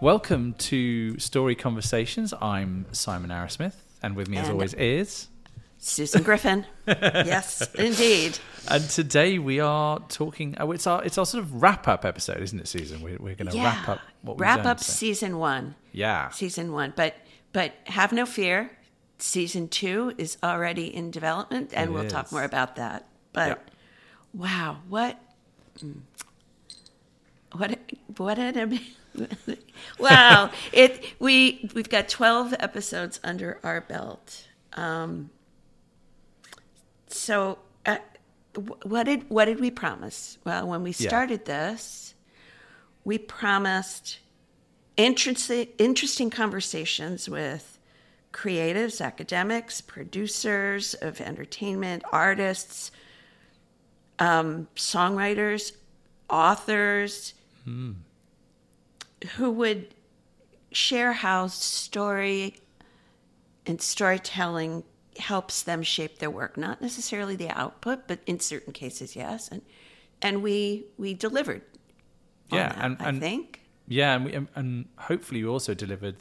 Welcome to Story Conversations. I'm Simon Arrowsmith, and with me, as And- always, is. Susan Griffin. yes, indeed. And today we are talking. Oh, it's our it's our sort of wrap up episode, isn't it, Susan? We're, we're going to Yeah. wrap up what we've Wrap done. up so- season one. yeah, Season one. But but have no fear. Season two is already in development, and It we'll talk more about that. But Yep. wow, what mm, what what an wow! It we we've got twelve episodes under our belt. Um, so uh, what did what did we promise? Well, when we Yeah. started this, we promised interesting interesting conversations with creatives, academics, producers of entertainment, artists, um, songwriters, authors, who would share how story and storytelling helps them shape their work. Not necessarily the output, but in certain cases, yes. And and we we delivered. Yeah, that, and- I and- think. yeah, and, we, and- and hopefully we also delivered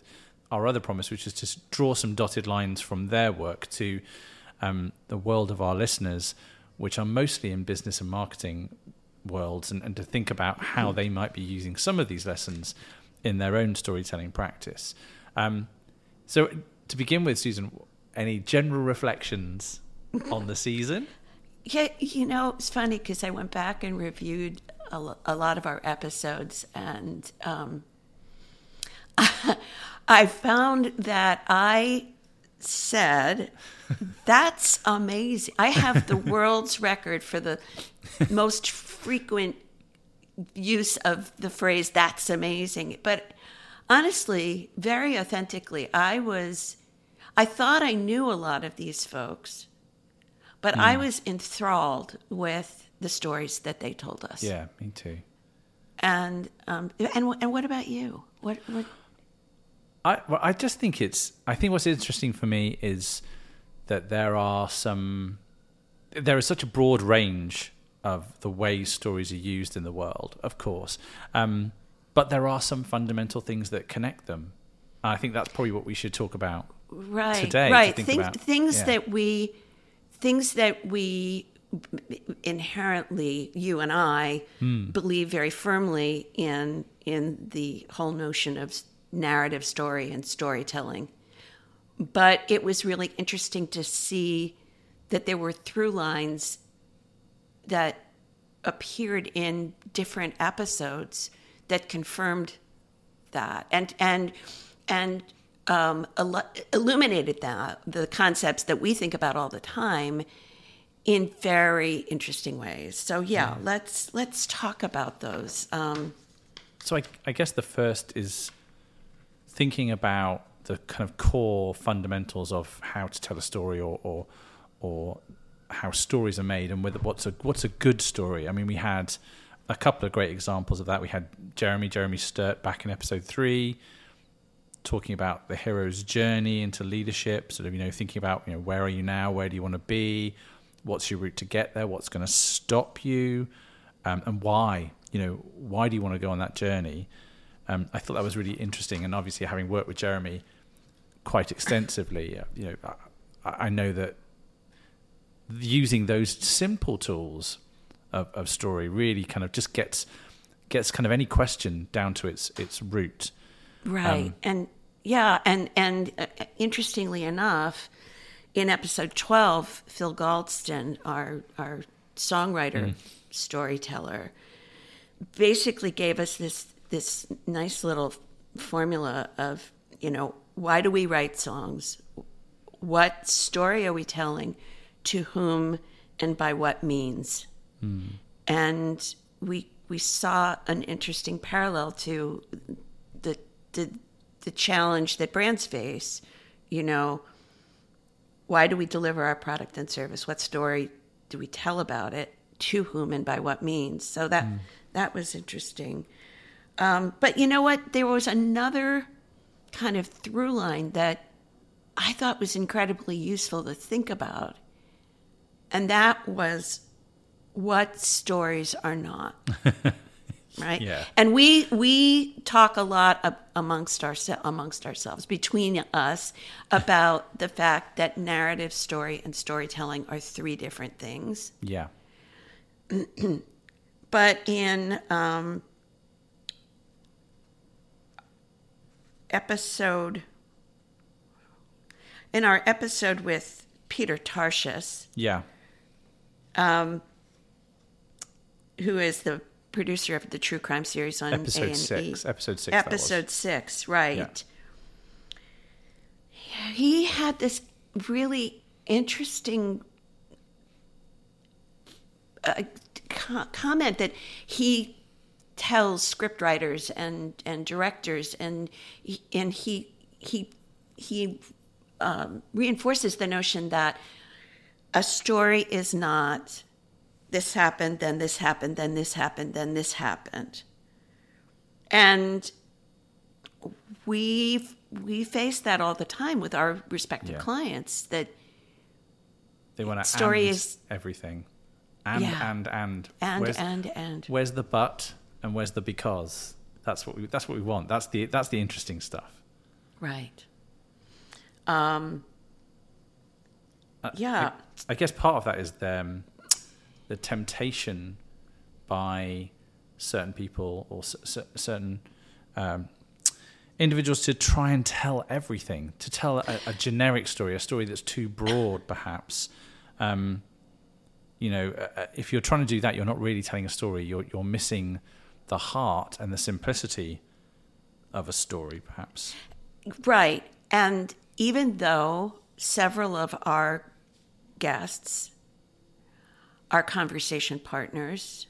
our other promise, which is to draw some dotted lines from their work to um, the world of our listeners, which are mostly in business and marketing worlds, and, and to think about how they might be using some of these lessons in their own storytelling practice. Um, so, to begin with, Susan, any general reflections on the season? Yeah, you know, it's funny because I went back and reviewed a, a lot of our episodes, and um, I found that I said, That's amazing. I have the world's record for the most frequent use of the phrase, That's amazing. But honestly, very authentically, I was, I thought I knew a lot of these folks. But I Hmm. was enthralled with the stories that they told us. Yeah, me too. And um, and and what about you? What what? I well, I just think it's. I think what's interesting for me is that there are some. There is such a broad range of the ways stories are used in the world, of course, um, but there are some fundamental things that connect them. I think that's probably what we should talk about. Right, Today to right. think Things yeah. that we things that we inherently you and I Hmm. believe very firmly in in the whole notion of narrative story and storytelling. But it was really interesting to see that there were through lines that appeared in different episodes that confirmed that and and and um, illuminated that the concepts that we think about all the time in very interesting ways. So yeah, let's let's talk about those. Um, So I, I guess the first is thinking about the kind of core fundamentals of how to tell a story or or, or how stories are made and whether what's a what's a good story. I mean, we had a couple of great examples of that. We had Jeremy Jeremy Sturt back in episode three talking about the hero's journey into leadership, sort of, you know, thinking about, you know, where are you now? Where do you want to be? What's your route to get there? What's going to stop you? Um, and why? You know, why do you want to go on that journey? Um, I thought that was really interesting. And obviously, having worked with Jeremy quite extensively, uh, you know, I, I know that using those simple tools of, of story really kind of just gets gets kind of any question down to its its root. right. Um, and yeah and and uh, interestingly enough in episode 12 phil galdston our our songwriter storyteller basically gave us this this nice little formula of you know why do we write songs? What story are we telling to whom and by what means. And we we saw an interesting parallel to the the the challenge that brands face you know why do we deliver our product and service? What story do we tell about it? To whom and by what means? So that that was interesting. Um, but you know what? There was another kind of through line that i thought was incredibly useful to think about and that was what stories are not right? Yeah. And we we talk a lot amongst our amongst ourselves between us about the fact that narrative story and storytelling are three different things. Yeah. But in um, episode, in our episode with Peter Tarshis, Yeah. Who is the producer of the true crime series on Episode A&E. six. Episode six. Episode six, right. He had this really interesting uh, co- comment that he tells scriptwriters and, and directors, and and he he he um, reinforces the notion that a story is not this happened, then this happened, then this happened, then this happened. And we we face that all the time with our respective Yeah. clients that They want to Story is- everything. And Yeah. and and and where's, and and where's the but and where's the because? That's what we that's what we want. That's the that's the interesting stuff. right. Um Uh, yeah. I guess part of that is the, um, the temptation by certain people or c- c- certain um, individuals to try and tell everything, to tell a, a generic story, a story that's too broad, perhaps. Um, you know, uh, uh, if you're trying to do that, you're not really telling a story. You're you're missing the heart and the simplicity of a story, perhaps. Right. And even though several of our guests, our conversation partners,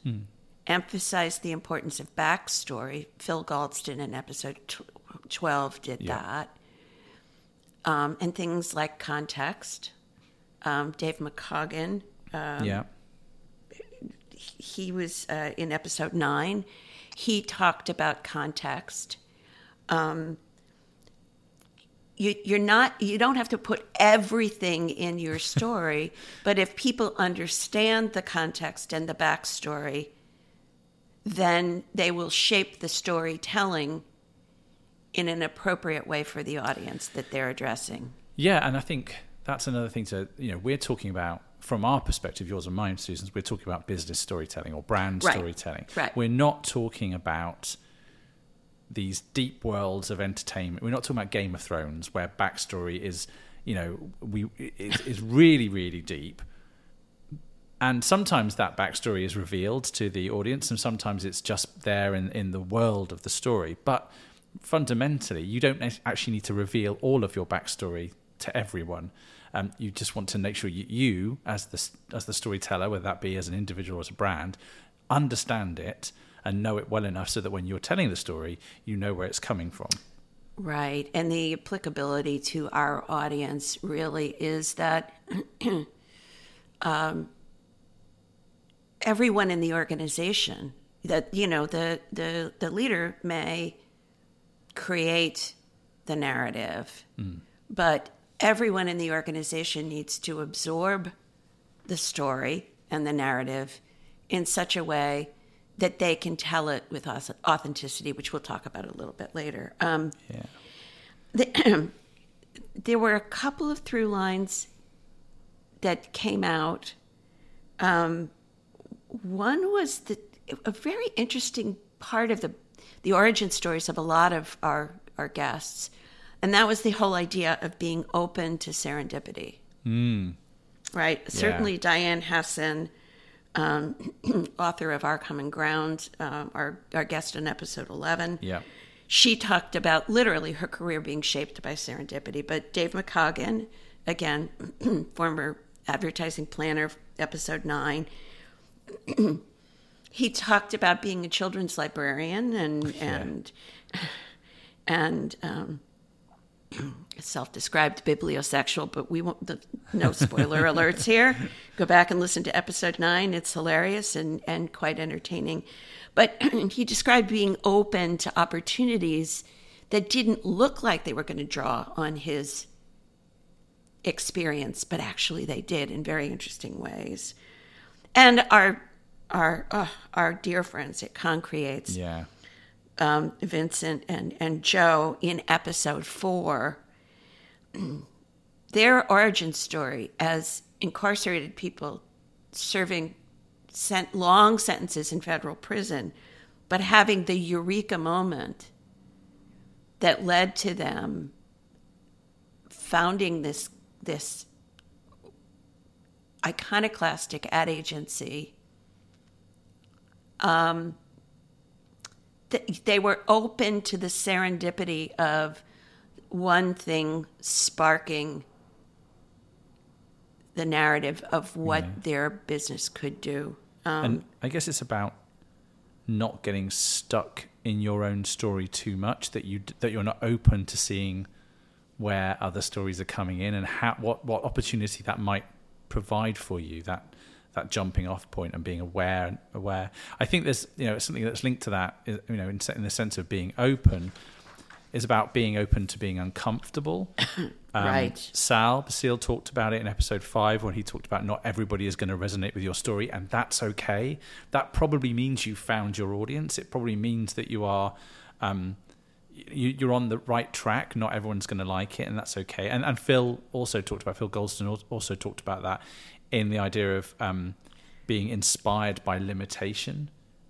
emphasized the importance of backstory, Phil Galdston in episode tw- 12 did Yeah. that, um, and things like context. Um, Dave McCoggan, uh, yeah, he was uh, in episode nine. He talked about context. Um, you, you're not. You don't have to put everything in your story, but if people understand the context and the backstory, then they will shape the storytelling in an appropriate way for the audience that they're addressing. Yeah, and I think that's another thing to you know we're talking about from our perspective, yours and mine, Susan's. We're talking about business storytelling or brand Right. storytelling. Right. We're not talking about these deep worlds of entertainment. We're not talking about Game of Thrones, where backstory is you know we is, is really really deep. And sometimes that backstory is revealed to the audience, and sometimes it's just there in, in the world of the story. But fundamentally, you don't actually need to reveal all of your backstory to everyone. Um, you just want to make sure you, you as the as the storyteller, whether that be as an individual or as a brand, understand it and know it well enough so that when you're telling the story, you know where it's coming from. Right. And the applicability to our audience really is that um, everyone in the organization, that, you know, the, the, the leader may create the narrative, but everyone in the organization needs to absorb the story and the narrative in such a way that they can tell it with authenticity, which we'll talk about a little bit later. Um, Yeah. the, there were a couple of through lines that came out. Um, one was the, a very interesting part of the the origin stories of a lot of our our guests, and that was the whole idea of being open to serendipity. Right. Certainly, Diane Hessan, um, author of Our Common Ground, um, our our guest in episode eleven Yeah. she talked about literally her career being shaped by serendipity. But Dave McCoggan, again, former advertising planner, episode nine, he talked about being a children's librarian and and and um, self-described bibliosexual. But we won't. The, no spoiler alerts here. Go back and listen to episode nine. It's hilarious and and quite entertaining. But he described being open to opportunities that didn't look like they were going to draw on his experience, but actually they did in very interesting ways. And our our uh, our dear friends at Concreates, Yeah. Um, Vincent and and Joe in episode four, their origin story as incarcerated people serving sent long sentences in federal prison, but having the eureka moment that led to them founding this this iconoclastic ad agency. Um, th- they were open to the serendipity of one thing sparking the narrative of what their business could do. Um, And I guess it's about not getting stuck in your own story too much that you that you're not open to seeing where other stories are coming in and how what what opportunity that might provide for you that that jumping off point and being aware and aware i think there's you know something that's linked to that is, you know in, in the sense of being open is about being open to being uncomfortable Um, Right. Sal Basile talked about it in episode five when he talked about not everybody is going to resonate with your story, and that's okay. That probably means you found your audience. It probably means that you are. Um, you, you're on the right track. Not everyone's going to like it, and that's okay. And, and Phil also talked about Phil Galdston also talked about that in the idea of um, being inspired by limitation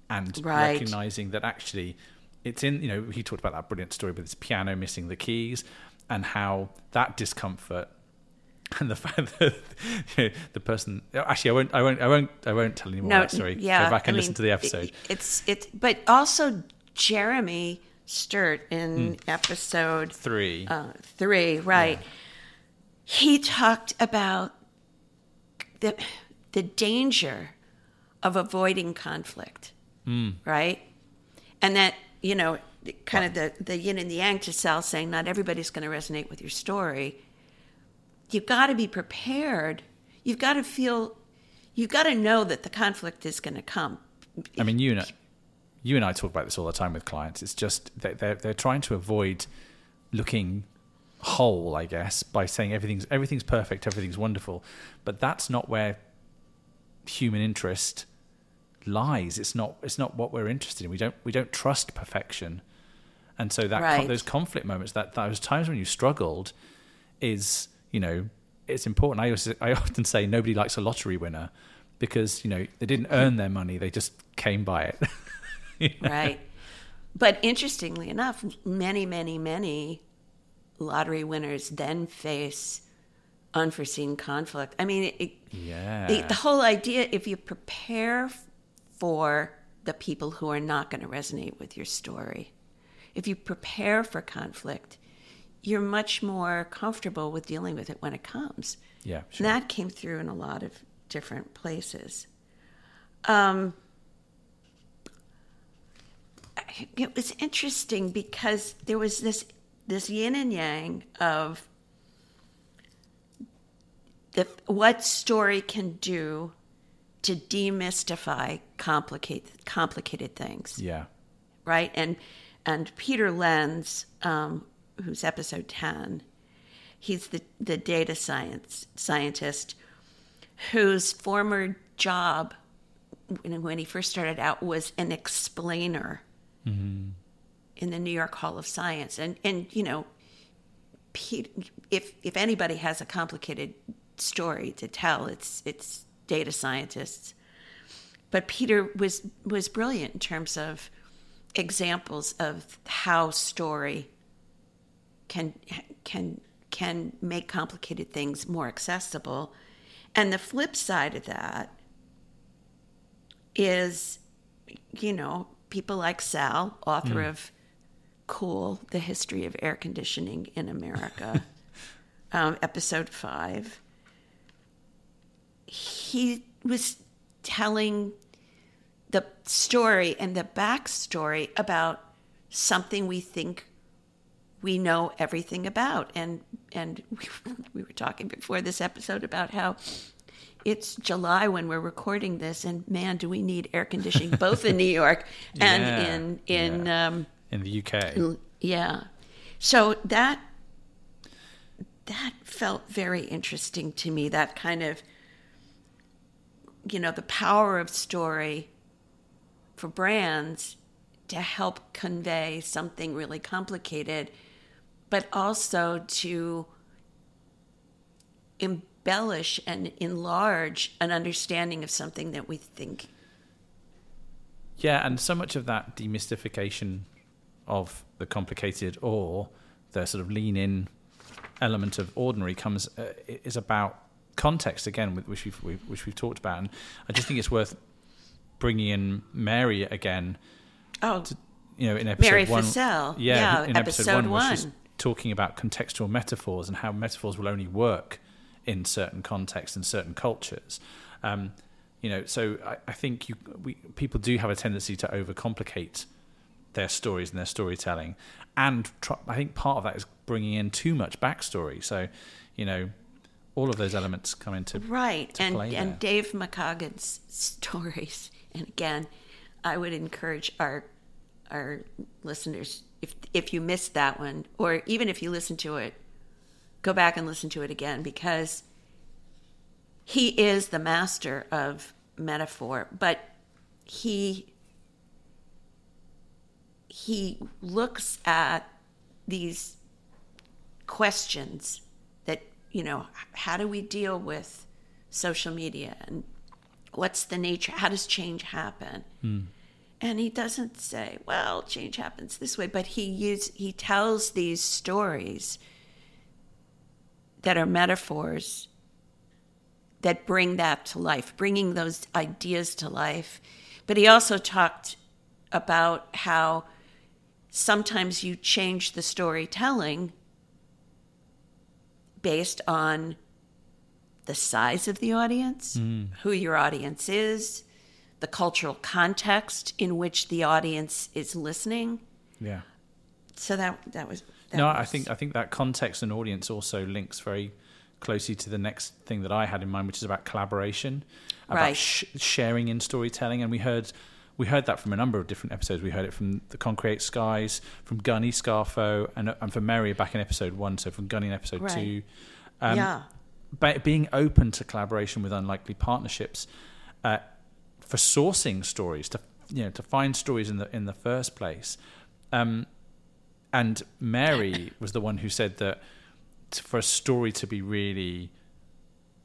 and Right. recognizing that actually it's in. You know, he talked about that brilliant story with his piano missing the keys and how that discomfort and the fact that you know, the person actually I won't I won't I won't I won't tell any more of that story. Yeah, Go back and I listen mean, to the episode. It's it's, but also Jeremy Sturt in Hmm. episode Three. uh, three, right? He talked about the the danger of avoiding conflict, hmm. right? And that you know, kind of the the yin and the yang to Sal saying not everybody's going to resonate with your story. You've got to be prepared. You've got to feel. You've got to know that the conflict is going to come. I mean, you know, you and I talk about this all the time with clients. It's just that they're they're trying to avoid looking whole, I guess, by saying everything's everything's perfect, everything's wonderful, but that's not where human interest lies. It's not it's not what we're interested in. We don't we don't trust perfection, and so that Right. those conflict moments, that those times when you struggled, is you know it's important. I also, I often say nobody likes a lottery winner because you know they didn't earn their money; they just came by it. right? But interestingly enough, many, many, many lottery winners then face unforeseen conflict. I mean, it, yeah, the, the whole idea if you prepare for the people who are not going to resonate with your story, if you prepare for conflict, you're much more comfortable with dealing with it when it comes. yeah, And sure. that came through in a lot of different places. Um, it was interesting because there was this this yin and yang of the what story can do to demystify complicate complicated things. Yeah, right? And and Peter Lenz, um, who's episode ten, he's the the data science scientist whose former job when, when he first started out was an explainer in the New York Hall of Science, and and you know, Pete, if if anybody has a complicated story to tell, it's it's data scientists. But Peter was was brilliant in terms of examples of how story can can can make complicated things more accessible. And the flip side of that is, you know, people like Sal, author mm. of Cool, The History of Air Conditioning in America, um, episode five. He was telling the story and the backstory about something we think we know everything about and and we, we were talking before this episode about how it's July when we're recording this and man do we need air conditioning both in New York and Yeah, in in yeah. um in the UK. yeah. So that that felt very interesting to me. That kind of you know, the power of story for brands to help convey something really complicated, but also to embellish and enlarge an understanding of something that we think. Yeah, and so much of that demystification of the complicated or the sort of lean in element of ordinary comes uh, is about context again, which we've, which we've talked about, and I just think it's worth bringing in Mary again. Oh, to, you know, in episode Mary one, yeah, Yeah, in episode, episode one, where she's talking about contextual metaphors and how metaphors will only work in certain contexts and certain cultures. Um, you know, so I, I think you, we, people do have a tendency to overcomplicate their stories and their storytelling, and try, I think part of that is bringing in too much backstory. So, you know, all of those elements come into right and and dave mccogan's stories. And again i would encourage our our listeners if if you missed that one or even if you listen to it go back and listen to it again because he is the master of metaphor. But he he looks at these questions that you know how do we deal with social media and what's the nature how does change happen? Hmm. And he doesn't say well change happens this way but he use he tells these stories that are metaphors that bring that to life bringing those ideas to life. But he also talked about how sometimes you change the storytelling based on the size of the audience, mm. who your audience is, the cultural context in which the audience is listening. yeah. So that that was that no, I think I think that context and audience also links very closely to the next thing that I had in mind, which is about collaboration, about Right. sh- sharing in storytelling, and we heard we heard that from a number of different episodes. We heard it from the Concrete Skies, from Gunny Scarfo, and and from Mary back in episode one. So from Gunny in episode Right. two. Um, yeah, But being open to collaboration with unlikely partnerships uh, for sourcing stories to you know to find stories in the in the first place. Um, and Mary was the one who said that for a story to be really,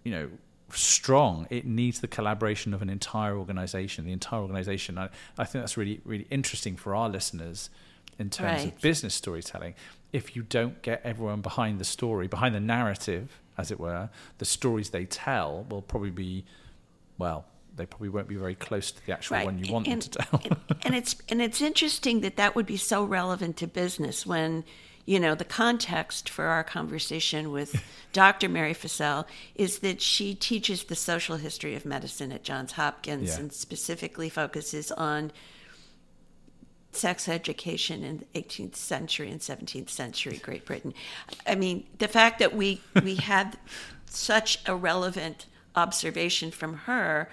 you know, strong, it needs the collaboration of an entire organization. The entire organization. I, I think that's really really interesting for our listeners in terms of business storytelling. If you don't get everyone behind the story, behind the narrative, as it were, the stories they tell will probably be, well, they probably won't be very close to the actual right. one you want and, them to tell. and, and it's and it's interesting that that would be so relevant to business when you know the context for our conversation with Dr. Mary Fissell is that she teaches the social history of medicine at Johns Hopkins Yeah. and specifically focuses on sex education in the 18th century and 17th century Great Britain. I mean, the fact that we we had such a relevant observation from her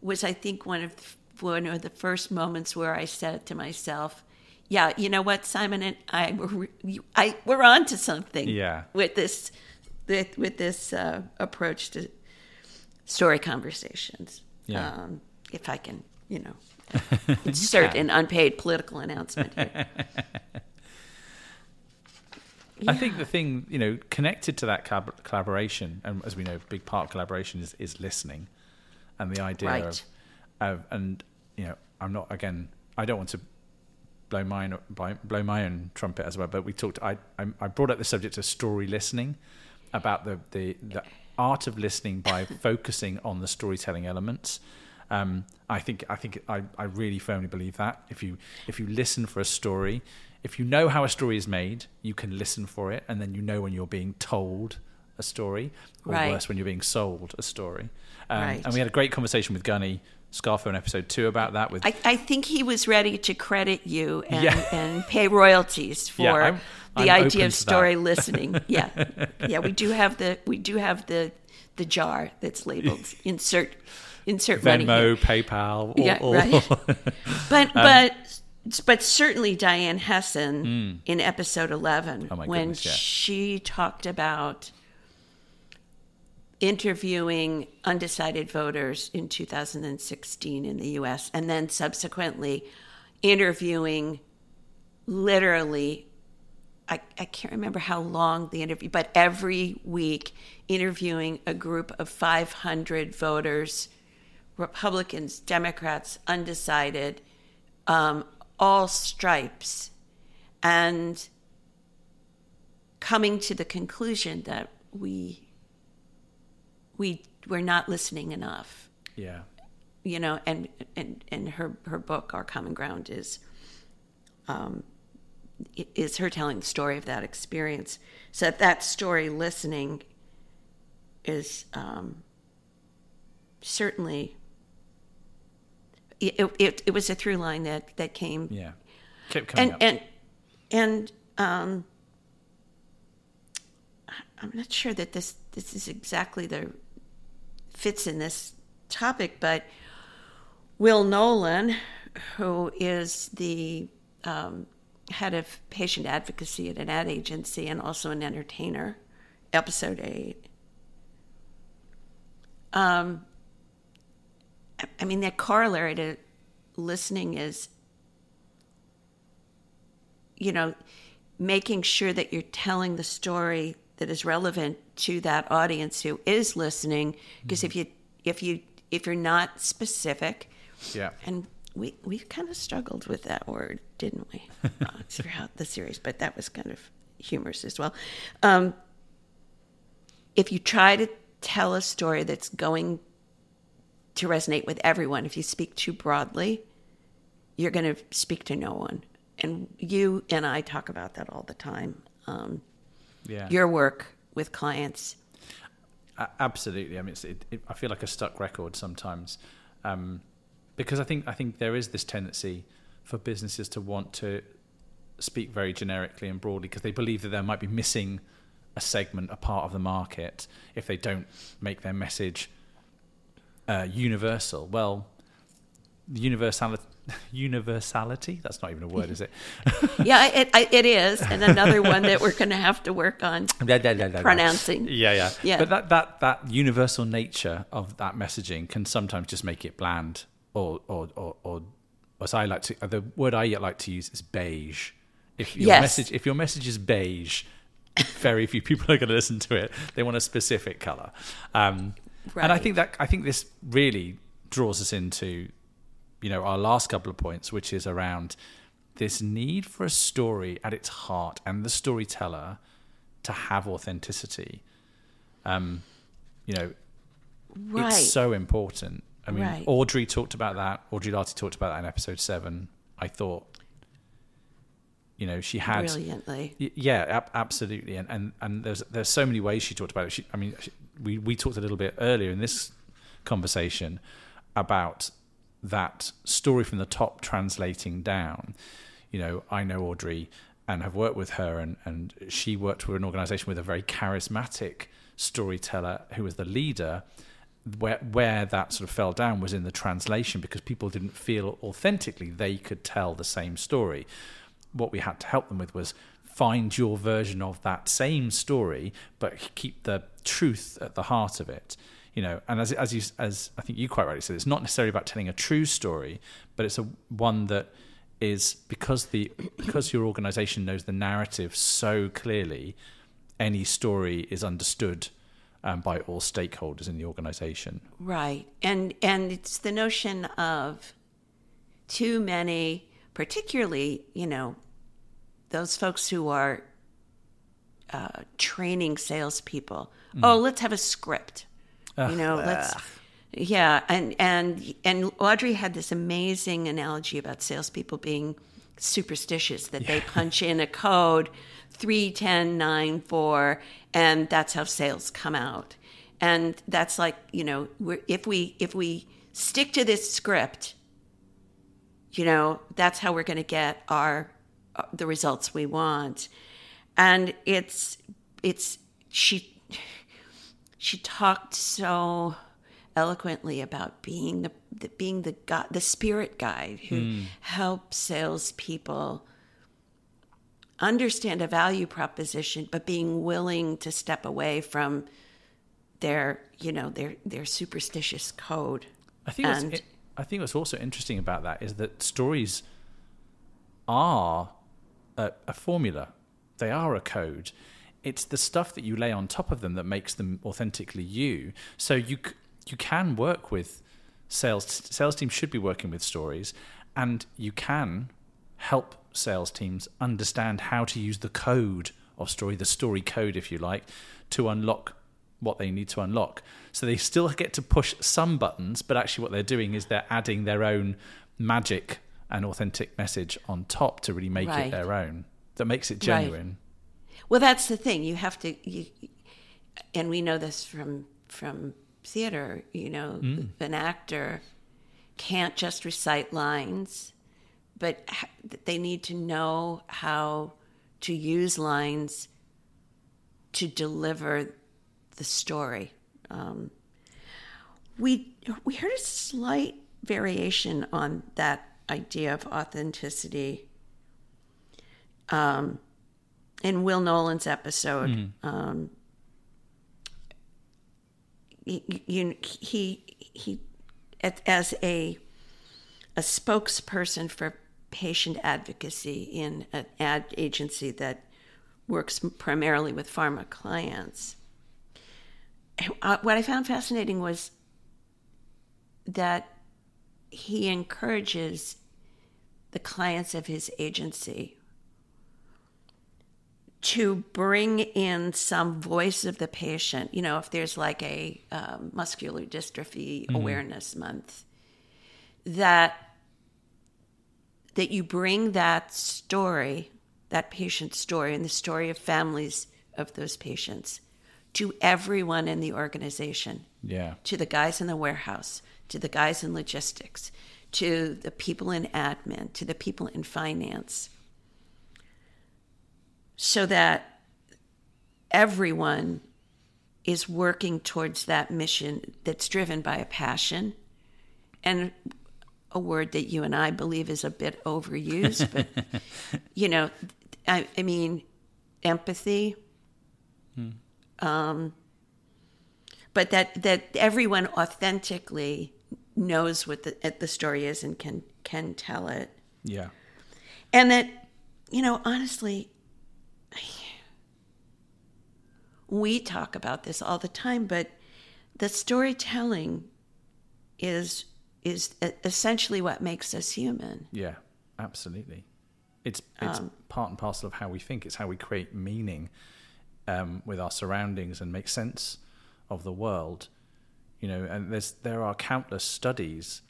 was, I think, one of one of the first moments where I said to myself, "Yeah, you know what, Simon and I were I we're on to something Yeah. with this with, with this uh, approach to story conversations." Yeah. Um, if I can, you know, insert an unpaid political announcement here. I think the thing, you know, connected to that collaboration, and as we know, big part of collaboration is, is listening, and the idea Right. of, of, and you know, I'm not again, I don't want to blow my own, blow my own trumpet as well, but we talked. I I, I brought up the subject of story listening, about the the, the art of listening by focusing on the storytelling elements. Um, I think I think I, I really firmly believe that if you if you listen for a story, if you know how a story is made, you can listen for it, and then you know when you're being told a story, or Right. worse, when you're being sold a story. Um, Right. And we had a great conversation with Gunny Scarfo in episode two about that. With I, I think he was ready to credit you and, Yeah. and pay royalties for Yeah, I'm- the I'm idea of story that. listening. Yeah, yeah, we do have the we do have the the jar that's labeled insert insert money. Venmo, PayPal, or, Yeah, or- right. But Um, but but certainly Diane Hessan in episode eleven. Oh, when yeah. she talked about interviewing undecided voters in 2016 in the US, and then subsequently interviewing literally. I, I can't remember how long the interview, but every week interviewing a group of 500 voters, Republicans, Democrats, undecided, um, all stripes, and coming to the conclusion that we we we're not listening enough Yeah. you know and and and her her book our common ground is um is her telling the story of that experience so that, that story listening is um certainly it, it, it was a through line that that came Yeah. Kept coming and up. and and um I'm not sure that this this is exactly the fits in this topic, but Will Nolan, who is the um, head of patient advocacy at an ad agency and also an entertainer, episode eight. Um, I- mean, that corollary to listening is you know, making sure that you're telling the story that is relevant to that audience who is listening. Because if you if you if you're not specific, yeah. and we we kind of struggled with that word, didn't we, throughout the series? But that was kind of humorous as well. Um, if you try to tell a story that's going to resonate with everyone, if you speak too broadly, you're going to speak to no one. And you and I talk about that all the time. Um, Yeah. your work with clients. Absolutely. I mean, it's, it, it, I feel like a stuck record sometimes, um, because I think I think there is this tendency for businesses to want to speak very generically and broadly because they believe that there might be missing a segment, a part of the market, if they don't make their message uh, universal. Well, the universality. Universality? That's not even a word, is it? Yeah, it, it, is. And another one that we're going to have to work on pronouncing. Yeah, yeah, Yeah. But that that that universal nature of that messaging can sometimes just make it bland, or or or, or as I like to, the word I like to use is beige. If your Yes. message if your message is beige, very few people are going to listen to it. They want a specific color, um, and I think that I think this really draws us into, you know, our last couple of points, which is around this need for a story at its heart and the storyteller to have authenticity. Um, you know, Right. it's so important. I mean, Right. Audrey talked about that. Audrey Larty talked about that in episode seven. I thought, you know, she had Brilliantly. Yeah, ab- absolutely, and and and there's there's so many ways she talked about it. She, I mean, she, we we talked a little bit earlier in this conversation about that story from the top translating down. You know, I know Audrey and have worked with her, and and she worked with an organisation with a very charismatic storyteller who was the leader. Where where that sort of fell down was in the translation because people didn't feel authentically they could tell the same story what we had to help them with was find your version of that same story, but keep the truth at the heart of it. You know, and as as you as I think you quite rightly said, it's not necessarily about telling a true story, but it's a one that is because the because your organisation knows the narrative so clearly, any story is understood um, by all stakeholders in the organisation. Right. And and it's the notion of too many, particularly, you know, those folks who are uh, training salespeople. Oh, let's have a script. You know, let's yeah, and and and Audrey had this amazing analogy about salespeople being superstitious that they punch in a code three ten nine four, and that's how sales come out. And that's like you know, we're, if we if we stick to this script, you know, that's how we're going to get our uh, the results we want. And it's it's she she talked so eloquently about being the, the being the God, the spirit guide who hmm. helps salespeople understand a value proposition, but being willing to step away from their you know their their superstitious code. I think what's, And- i- I think what's also interesting about that is that stories are a, a formula. They are a code. It's the stuff that you lay on top of them that makes them authentically you. So you you can work with sales sales teams should be working with stories, and you can help sales teams understand how to use the code of story, the story code, if you like, to unlock what they need to unlock. So they still get to push some buttons, but actually what they're doing is they're adding their own magic and authentic message on top to really make Right. it their own. That makes it genuine. Well, that's the thing. You have to, you, and we know this from from theater. You know, Mm. an actor can't just recite lines, but ha- they need to know how to use lines to deliver the story. Um, we we heard a slight variation on that idea of authenticity um, in Will Nolan's episode. Um, he, you, he he as a a spokesperson for patient advocacy in an ad agency that works primarily with pharma clients. Uh, what I found fascinating was that he encourages the clients of his agency to bring in some voice of the patient. You know, if there's like a um, muscular dystrophy awareness month, that that you bring that story, that patient story, and the story of families of those patients to everyone in the organization Yeah. to the guys in the warehouse, to the guys in logistics, to the people in admin, to the people in finance, so that everyone is working towards that mission that's driven by a passion and a word that you and I believe is a bit overused, but you know, I, I mean, empathy. Um, but that that everyone authentically knows what the the story is and can can tell it, Yeah. and that you know, honestly, we talk about this all the time, but the storytelling is is essentially what makes us human. Yeah, absolutely. It's it's part and parcel of how we think. It's how we create meaning um, with our surroundings and make sense of the world. You know, and there's there are countless studies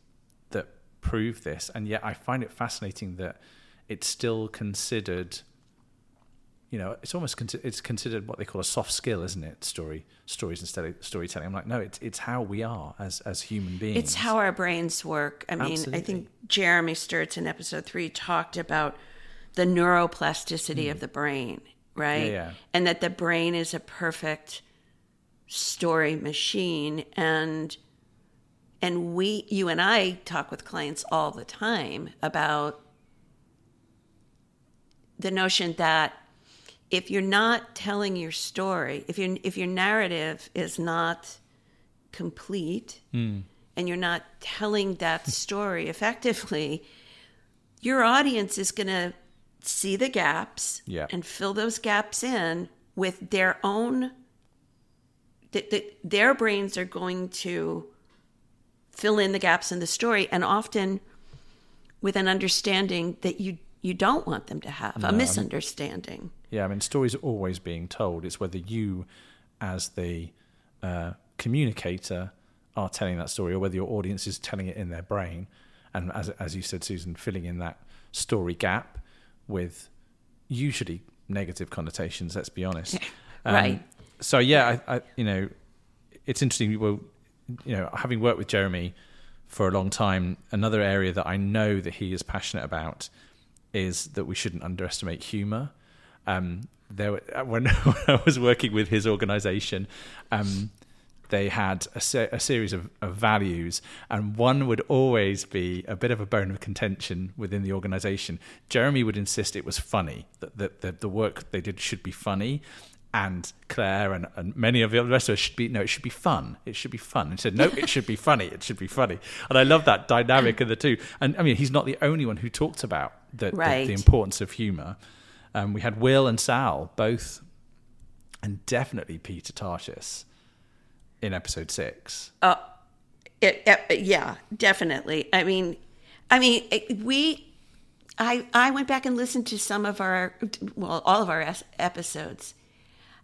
that prove this, and yet I find it fascinating that it's still considered. You know, it's almost consi- it's considered what they call a soft skill, isn't it? Story stories instead of storytelling. I'm like, no, it's it's how we are as as human beings. It's how our brains work. I mean, I think Jeremy Sturts in episode three talked about the neuroplasticity of the brain, right? Hmm. Yeah, yeah. And that the brain is a perfect story machine and and we you and I talk with clients all the time about the notion that if you're not telling your story, if your if your narrative is not complete hmm. and you're not telling that story effectively, your audience is going to see the gaps Yeah. and fill those gaps in with their own th- th- their brains are going to fill in the gaps in the story and often with an understanding that you you don't want them to have a misunderstanding Yeah, I mean, stories are always being told. It's whether you, as the uh, communicator, are telling that story, or whether your audience is telling it in their brain. And as as you said, Susan, filling in that story gap with usually negative connotations. Let's be honest. Um, Right. So yeah, I, I you know, it's interesting. Well, you know, having worked with Jeremy for a long time, another area that I know that he is passionate about is that we shouldn't underestimate humor. Um, there, when, when I was working with his organization, um, they had a, se- a series of, of values, and one would always be a bit of a bone of contention within the organization. Jeremy would insist it was funny, that, that, that the work they did should be funny, and Claire and, and many of the rest of us should be no, it should be fun. It should be fun. And said, no, it should be funny. It should be funny. And I love that dynamic of the two. And I mean, he's not the only one who talked about the, Right. the, the importance of humour. Um, we had Will and Sal both, and definitely Peter Tarshis in episode six. It, it- yeah, definitely. I mean, I mean, it- we. I I went back and listened to some of our, well, all of our es- episodes,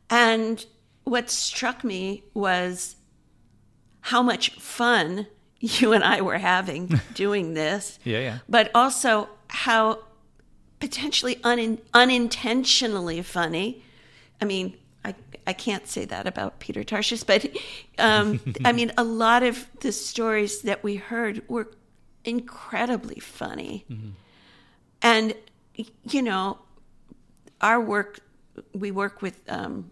and what struck me was how much fun you and I were having doing this. Yeah, yeah. But also how potentially un, unintentionally funny. I mean, I I can't say that about Peter Tarshis, but um, I mean, a lot of the stories that we heard were incredibly funny, and you know, our work we work with um,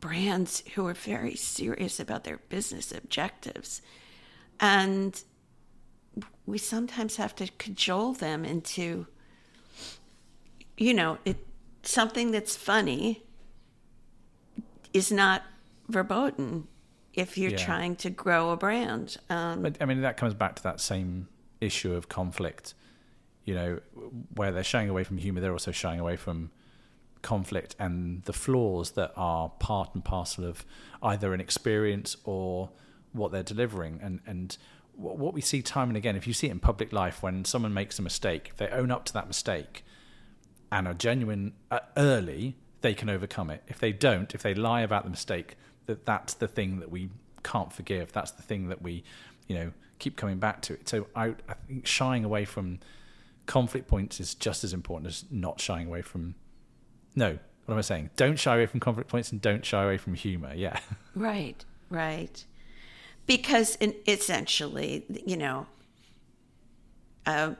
brands who are very serious about their business objectives, and we sometimes have to cajole them into you know it something that's funny is not verboten if you're Yeah. trying to grow a brand um, But I mean, that comes back to that same issue of conflict. You know, where they're shying away from humor, they're also shying away from conflict and the flaws that are part and parcel of either an experience or what they're delivering. And and what we see time and again, if you see it in public life, when someone makes a mistake, if they own up to that mistake and are genuine uh, early, they can overcome it. If they don't, if they lie about the mistake, that that's the thing that we can't forgive. That's the thing that we, you know, keep coming back to. It. So I, I think shying away from conflict points is just as important as not shying away from. No, what am I saying? Don't shy away from conflict points and don't shy away from humor. Yeah, right right because in, essentially you know uh,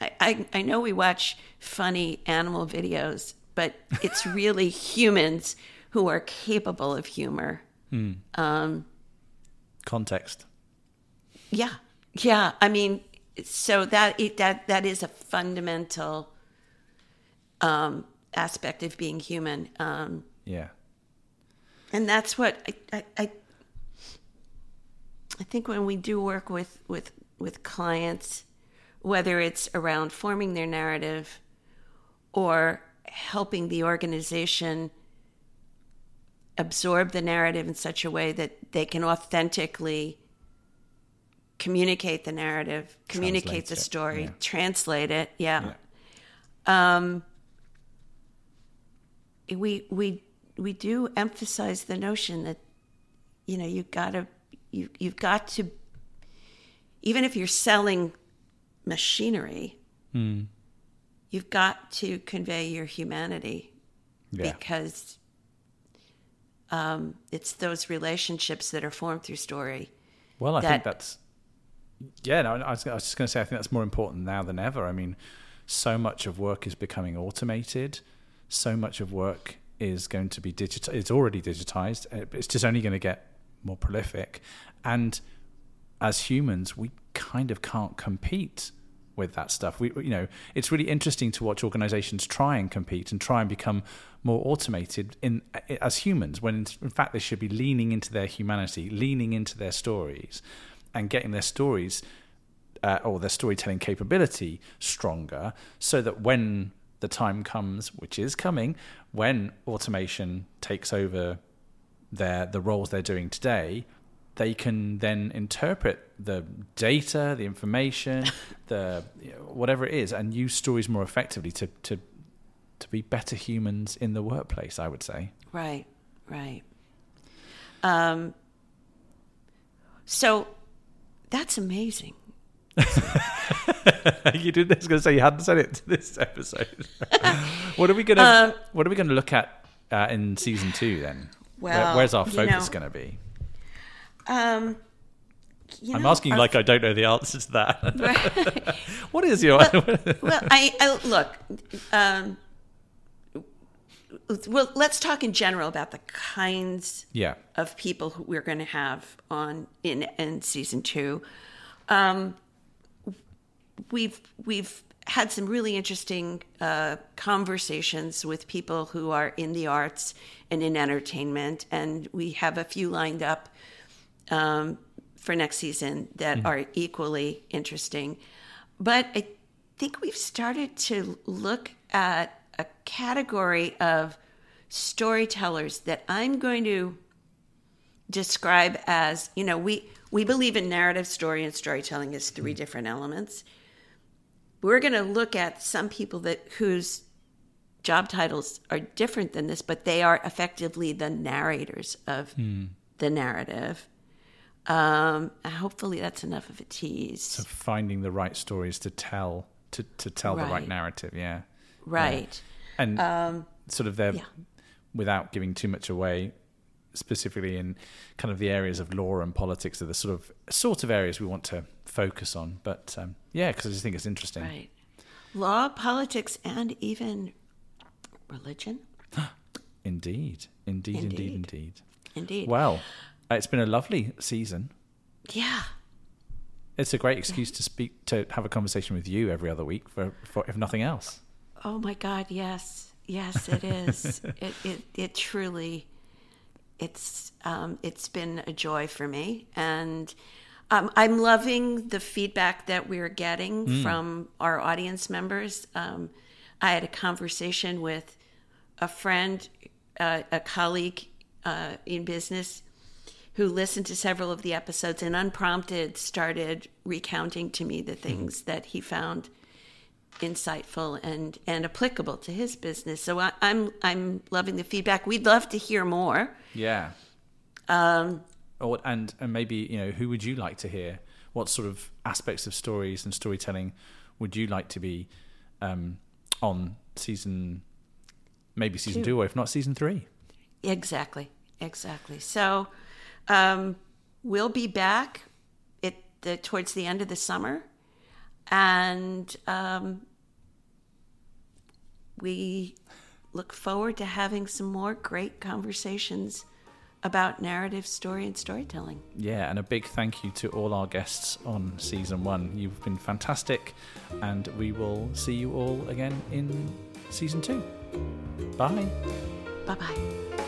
I, I, I know we watch funny animal videos but it's really humans who are capable of humor. Context. Yeah, yeah. I mean, so that it, that that is a fundamental um, aspect of being human, um, Yeah, and that's what I, I, I I think when we do work with with with clients, whether it's around forming their narrative or helping the organization absorb the narrative in such a way that they can authentically communicate the narrative, communicate the it, story, yeah. translate it. Yeah. yeah, um, We we we do emphasize the notion that you know you gotta you you've got to even if you're selling machinery, Hmm. you've got to convey your humanity yeah. because um, it's those relationships that are formed through story. Well, I that- think that's yeah. No, I was, I was just going to say I think that's more important now than ever. I mean, so much of work is becoming automated. So much of work is going to be digital. It's already digitized. uh, It's just only going to get more prolific. And as humans, we kind of can't compete with that stuff. We, you know, it's really interesting to watch organizations try and compete and try and become more automated in as humans, when in, in fact they should be leaning into their humanity, leaning into their stories, and getting their stories uh, or their storytelling capability stronger, so that when the time comes, which is coming, when automation takes over their the roles they're doing today, they can then interpret the data, the information, the you know, whatever it is, and use stories more effectively to to to be better humans in the workplace. I would say. Right, right. Um, so that's amazing. you did. I was going to say you hadn't said it to this episode. what are we going to Um, What are we going to look at uh, in season two then? Where- where's our you focus know- going to be? Um, you I'm asking our- like I don't know the answer to that. Right. what is your? well, I, I look. Um, well, let's talk in general about the kinds yeah. of people who we're going to have on in in season two. Um, we've we've had some really interesting uh, conversations with people who are in the arts and in entertainment, and we have a few lined up um, for next season that mm. are equally interesting. But I think we've started to look at a category of storytellers that I'm going to describe as you know we we believe in narrative story and storytelling as three mm. different elements. We're going to look at some people that whose job titles are different than this but they are effectively the narrators of mm. the narrative um hopefully that's enough of a tease So finding the right stories to tell to, to tell the right Right. narrative, yeah. right And sort of they're yeah. without giving too much away, specifically in kind of the areas of law and politics are the sort of sort of areas we want to focus on. But um, yeah, because I just think it's interesting. right law politics and even religion indeed, indeed, Indeed. indeed. indeed Well, it's been a lovely season. yeah It's a great excuse to speak to have a conversation with you every other week for, for if nothing else. Oh my God, yes, yes, it is. it, it it truly, it's um, it's been a joy for me, and um, I'm loving the feedback that we're getting from our audience members. Um, I had a conversation with a friend, uh, a colleague uh, in business who listened to several of the episodes and unprompted started recounting to me the things that he found insightful and and applicable to his business. So I, I'm I'm loving the feedback. We'd love to hear more. Yeah. Um, or and and maybe you know who would you like to hear? What sort of aspects of stories and storytelling would you like to be um, on season? Maybe season Two. two, or if not season three. Exactly, exactly. So um, we'll be back the towards the end of the summer, and um, we look forward to having some more great conversations about narrative story and storytelling. Yeah, and a big thank you to all our guests on season one. You've been fantastic, and we will see you all again in season two. Bye. Bye bye.